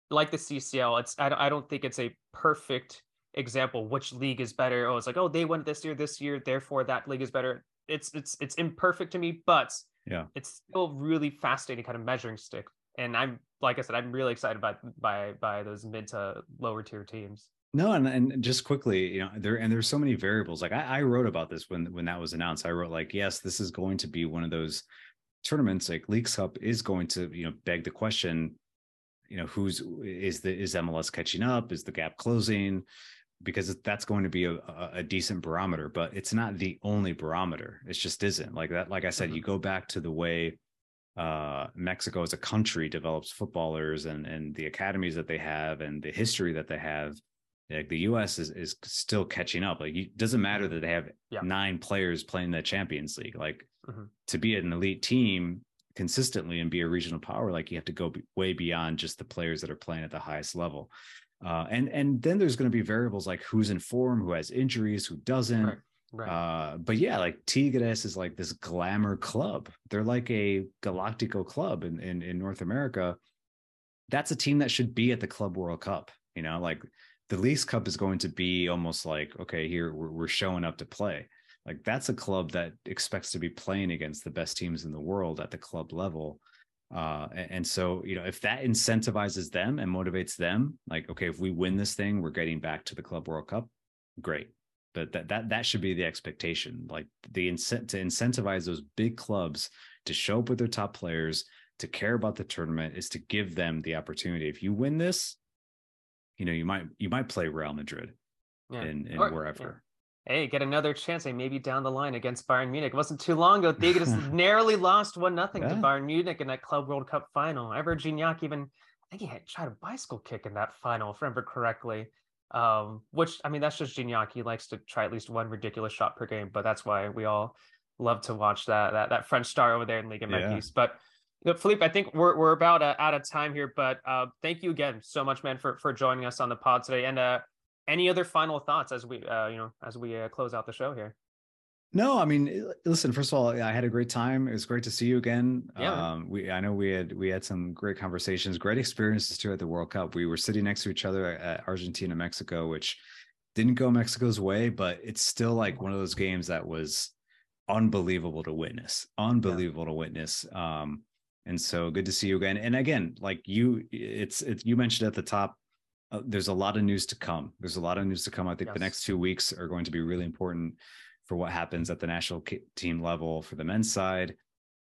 like the CCL. It's I don't, I don't think it's a perfect example which league is better. Oh, it's like oh they won this year, this year, therefore that league is better. It's it's it's imperfect to me, but Yeah. it's still really fascinating kind of measuring stick. And I'm like I said, I'm really excited by by by those mid to lower tier teams. No, and, and just quickly, you know, there and there's so many variables. Like I, I wrote about this when when that was announced. I wrote like, yes, this is going to be one of those tournaments. Like Leagues Cup is going to, you know, beg the question, you know, who's is the is MLS catching up? Is the gap closing? Because that's going to be a, a, decent barometer, but it's not the only barometer. It just isn't like that. Like I said, Mhm. you go back to the way uh Mexico as a country develops footballers and and the academies that they have and the history that they have like the US is is still catching up like it doesn't matter that they have Yeah. nine players playing the Champions League like Mhm. to be an elite team consistently and be a regional power like you have to go b- way beyond just the players that are playing at the highest level uh and and then there's going to be variables like who's in form who has injuries who doesn't Right. Right. uh, but yeah, like Tigres is like this glamour club. They're like a Galactico club in, in in North America. That's a team that should be at the Club World Cup. You know, like the Leagues Cup is going to be almost like, okay, here we're, we're showing up to play. Like that's a club that expects to be playing against the best teams in the world at the club level. Uh, and so, you know, if that incentivizes them and motivates them, like, okay, if we win this thing, we're getting back to the Club World Cup, great. But that that that should be the expectation. Like the incent to incentivize those big clubs to show up with their top players, to care about the tournament, is to give them the opportunity. If you win this, you know, you might you might play Real Madrid yeah. in, in or, wherever hey, get another chance. Hey, maybe down the line against Bayern Munich. It wasn't too long ago. They just narrowly lost one nothing yeah. to Bayern Munich in that Club World Cup final. Ever Gignac even, I think he had tried a bicycle kick in that final, if I remember correctly. Um, which I mean, that's just Gignac. He likes to try at least one ridiculous shot per game, but that's why we all love to watch that that that French star over there in Liga yeah. MX. But know, Felipe, I think we're we're about uh, out of time here, but uh, thank you again so much, man, for for joining us on the pod today. And uh, any other final thoughts as we uh, you know as we uh, close out the show here? No i mean listen first of all i had a great time. It was great to see you again. Yeah, um, we i know we had we had some great conversations great experiences too at the world cup. We were sitting next to each other at argentina mexico which didn't go mexico's way but it's still like one of those games that was unbelievable to witness unbelievable yeah. to witness. Um and so good to see you again and again like you it's it's you mentioned at the top uh, there's a lot of news to come. There's a lot of news to come. I think yes. the next two weeks are going to be really important for what happens at the national team level for the men's side.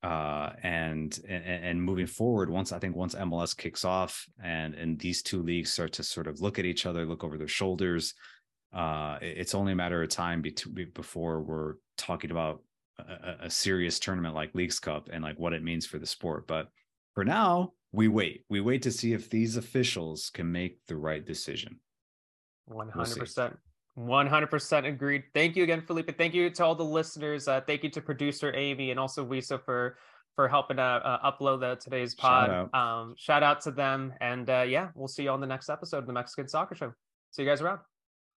Uh, and, and and moving forward, once I think once MLS kicks off and and these two leagues start to sort of look at each other, look over their shoulders, uh, it's only a matter of time be- before we're talking about a, a serious tournament like Leagues Cup and like what it means for the sport. But for now, we wait. We wait to see if these officials can make the right decision. 100%. 100% agreed. Thank you again, Felipe. Thank you to all the listeners. Uh, thank you to producer Amy and also Wisa for for helping uh, uh, upload the, today's pod. Shout out. Um, shout out to them. And uh, yeah, we'll see you on the next episode of the Mexican Soccer Show. See you guys around.